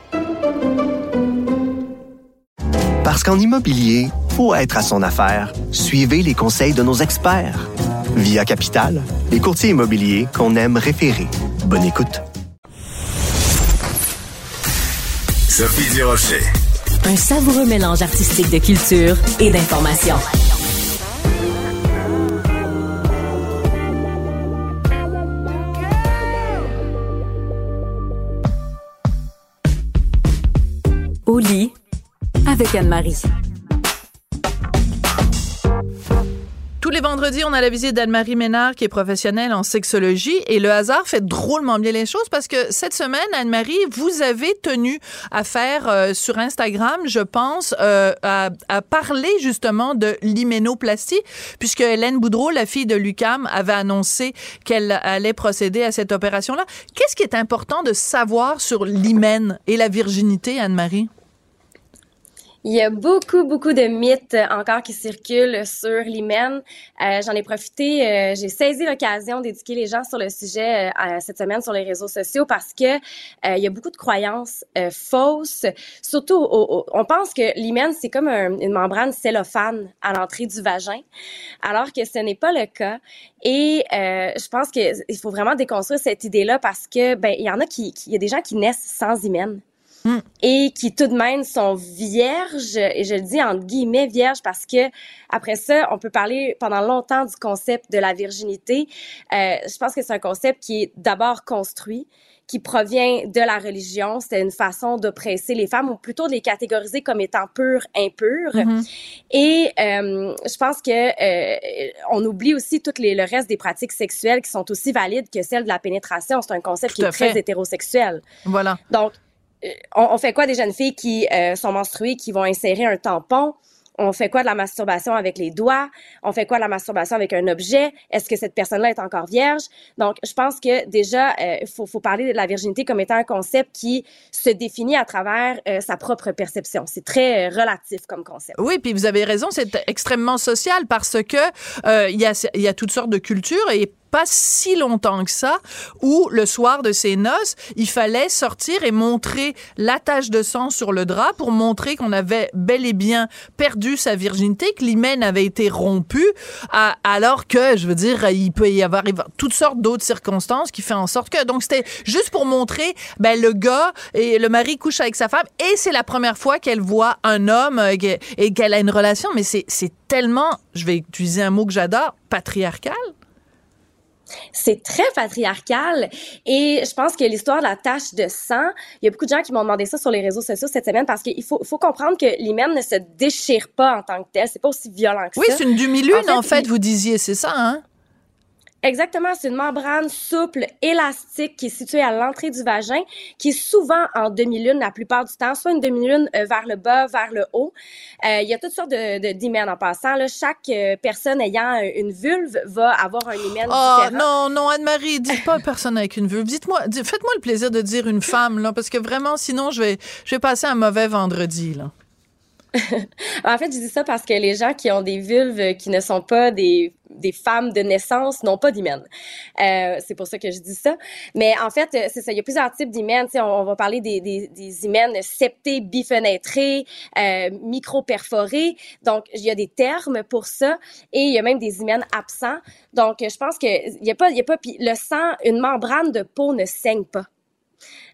Parce qu'en immobilier, faut être à son affaire. Suivez les conseils de nos experts. Via Capital, les courtiers immobiliers qu'on aime référer. Bonne écoute. Sophie Durocher. Un savoureux mélange artistique de culture et d'information. Au lit avec Anne-Marie. Tous les vendredis, on a la visite d'Anne-Marie Ménard, qui est professionnelle en sexologie. Et le hasard fait drôlement bien les choses parce que cette semaine, Anne-Marie, vous avez tenu à faire euh, sur Instagram, je pense, euh, à, à parler justement de l'hyménoplastie, puisque Hélène Boudreau, la fille de Lucam, avait annoncé qu'elle allait procéder à cette opération-là. Qu'est-ce qui est important de savoir sur l'hymen et la virginité, Anne-Marie? Il y a beaucoup, beaucoup de mythes encore qui circulent sur l'hymen. Euh, J'en ai profité, euh, j'ai saisi l'occasion d'éduquer les gens sur le sujet euh, cette semaine sur les réseaux sociaux parce que euh, il y a beaucoup de croyances euh, fausses. Surtout, on pense que l'hymen, c'est comme une membrane cellophane à l'entrée du vagin, alors que ce n'est pas le cas. Et je pense qu'il faut vraiment déconstruire cette idée-là parce que ben il y en a qui, il y a des gens qui naissent sans hymen. Mm. et qui tout de même sont vierges et je le dis entre guillemets vierges parce que après ça on peut parler pendant longtemps du concept de la virginité euh, je pense que c'est un concept qui est d'abord construit qui provient de la religion. C'était une façon d'oppresser les femmes ou plutôt de les catégoriser comme étant pures, impures. Mm-hmm. Et euh, je pense que euh, on oublie aussi tout les, le reste des pratiques sexuelles qui sont aussi valides que celles de la pénétration. C'est un concept qui est très hétérosexuel. Voilà. Donc euh, on, fait quoi des jeunes filles qui euh, sont menstruées, qui vont insérer un tampon? On fait quoi de la masturbation avec les doigts? On fait quoi de la masturbation avec un objet? Est-ce que cette personne-là est encore vierge? Donc, je pense que déjà, il euh, faut, faut, parler de la virginité comme étant un concept qui se définit à travers sa propre perception. C'est très relatif comme concept. Oui, puis vous avez raison, c'est extrêmement social parce que il y, a, y a toutes sortes de cultures et pas si longtemps que ça, où le soir de ses noces, il fallait sortir et montrer la tache de sang sur le drap pour montrer qu'on avait bel et bien perdu sa virginité, que l'hymen avait été rompu, alors que, je veux dire, il peut y avoir toutes sortes d'autres circonstances qui font en sorte que, donc c'était juste pour montrer, ben, le gars et le mari couche avec sa femme et c'est la première fois qu'elle voit un homme euh, et qu'elle a une relation, mais c'est tellement, je vais utiliser un mot que j'adore, patriarcal. C'est très patriarcal et je pense que l'histoire de la tache de sang, il y a beaucoup de gens qui m'ont demandé ça sur les réseaux sociaux cette semaine parce qu'il faut, faut comprendre que l'hymen ne se déchire pas en tant que tel. C'est pas aussi violent que ça. Oui, c'est une demi-lune en fait, vous disiez, c'est ça, hein? Exactement, c'est une membrane souple, élastique qui est située à l'entrée du vagin, qui est souvent en demi-lune la plupart du temps, soit une demi-lune euh, vers le bas, vers le haut. Euh, il y a toutes sortes de, en passant. Là. Chaque euh, personne ayant une vulve va avoir un hymen oh, Non, non, Anne-Marie, dites pas personne avec une vulve. Dites-moi, faites-moi le plaisir de dire une femme, là, parce que vraiment, sinon, je vais, je vais passer un mauvais vendredi, là. en fait, je dis ça parce que les gens qui ont des vulves qui ne sont pas des, des femmes de naissance n'ont pas d'hymen. Euh, c'est pour ça que je dis ça. Mais en fait, c'est ça. Il y a plusieurs types d'hymen. On, va parler des, des, hymens septés, bifenêtrés, euh, micro-perforés. Donc, il y a des termes pour ça. Et il y a même des hymens absents. Donc, je pense que il y a pas, y a pas. Puis le sang, une membrane de peau ne saigne pas.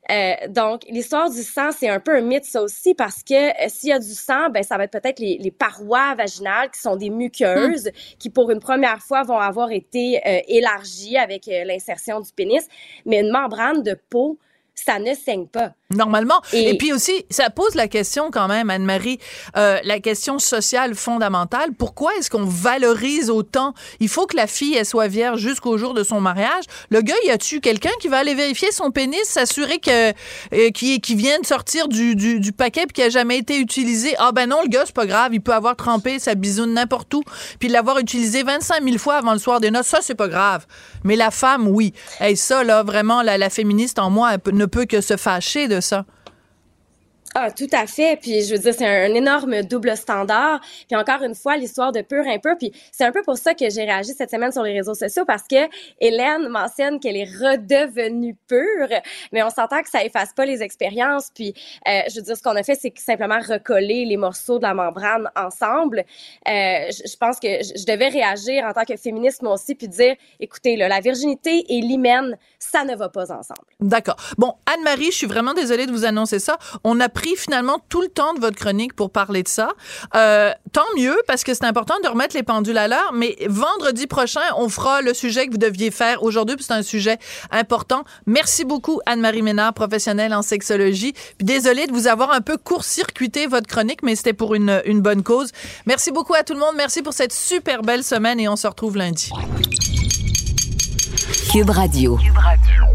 Euh, donc, l'histoire du sang, c'est un peu un mythe, ça aussi, parce que euh, s'il y a du sang, ben, ça va être peut-être les, les, parois vaginales qui sont des muqueuses, hmm. qui pour une première fois vont avoir été euh, élargies avec l'insertion du pénis. Mais une membrane de peau, ça ne saigne pas. Normalement. Et, puis aussi, ça pose la question quand même, Anne-Marie, euh, la question sociale fondamentale. Pourquoi est-ce qu'on valorise autant? Il faut que la fille, elle soit vierge jusqu'au jour de son mariage. Le gars, y a-tu quelqu'un qui va aller vérifier son pénis, s'assurer que euh, qui, vient de sortir du, du, paquet puis qui a jamais été utilisé? Ah ben non, le gars, c'est pas grave. Il peut avoir trempé sa bisoune n'importe où puis l'avoir utilisé 25 000 fois avant le soir des noces. Ça, c'est pas grave. Mais la femme, oui. Et ça, là, vraiment, la, la féministe en moi, elle ne peut que se fâcher de ça. Ah, tout à fait. Puis je veux dire, c'est un, énorme double standard. Puis encore une fois, l'histoire de pur un peu. Puis c'est un peu pour ça que j'ai réagi cette semaine sur les réseaux sociaux parce que Hélène mentionne qu'elle est redevenue pure, mais on s'entend que ça efface pas les expériences. Puis euh, je veux dire, ce qu'on a fait, c'est simplement recoller les morceaux de la membrane ensemble. Euh, je, pense que je, devais réagir en tant que féministe moi aussi, puis dire, écoutez, là, la virginité et l'hymen, ça ne va pas ensemble. D'accord. Bon, Anne-Marie, je suis vraiment désolée de vous annoncer ça. On a pris finalement tout le temps de votre chronique pour parler de ça. Euh, tant mieux, parce que c'est important de remettre les pendules à l'heure, mais vendredi prochain, on fera le sujet que vous deviez faire aujourd'hui, puis c'est un sujet important. Merci beaucoup, Anne-Marie Ménard, professionnelle en sexologie. Puis désolée de vous avoir un peu court-circuité votre chronique, mais c'était pour une, une bonne cause. Merci beaucoup à tout le monde. Merci pour cette super belle semaine et on se retrouve lundi. Cube Radio. Cube Radio.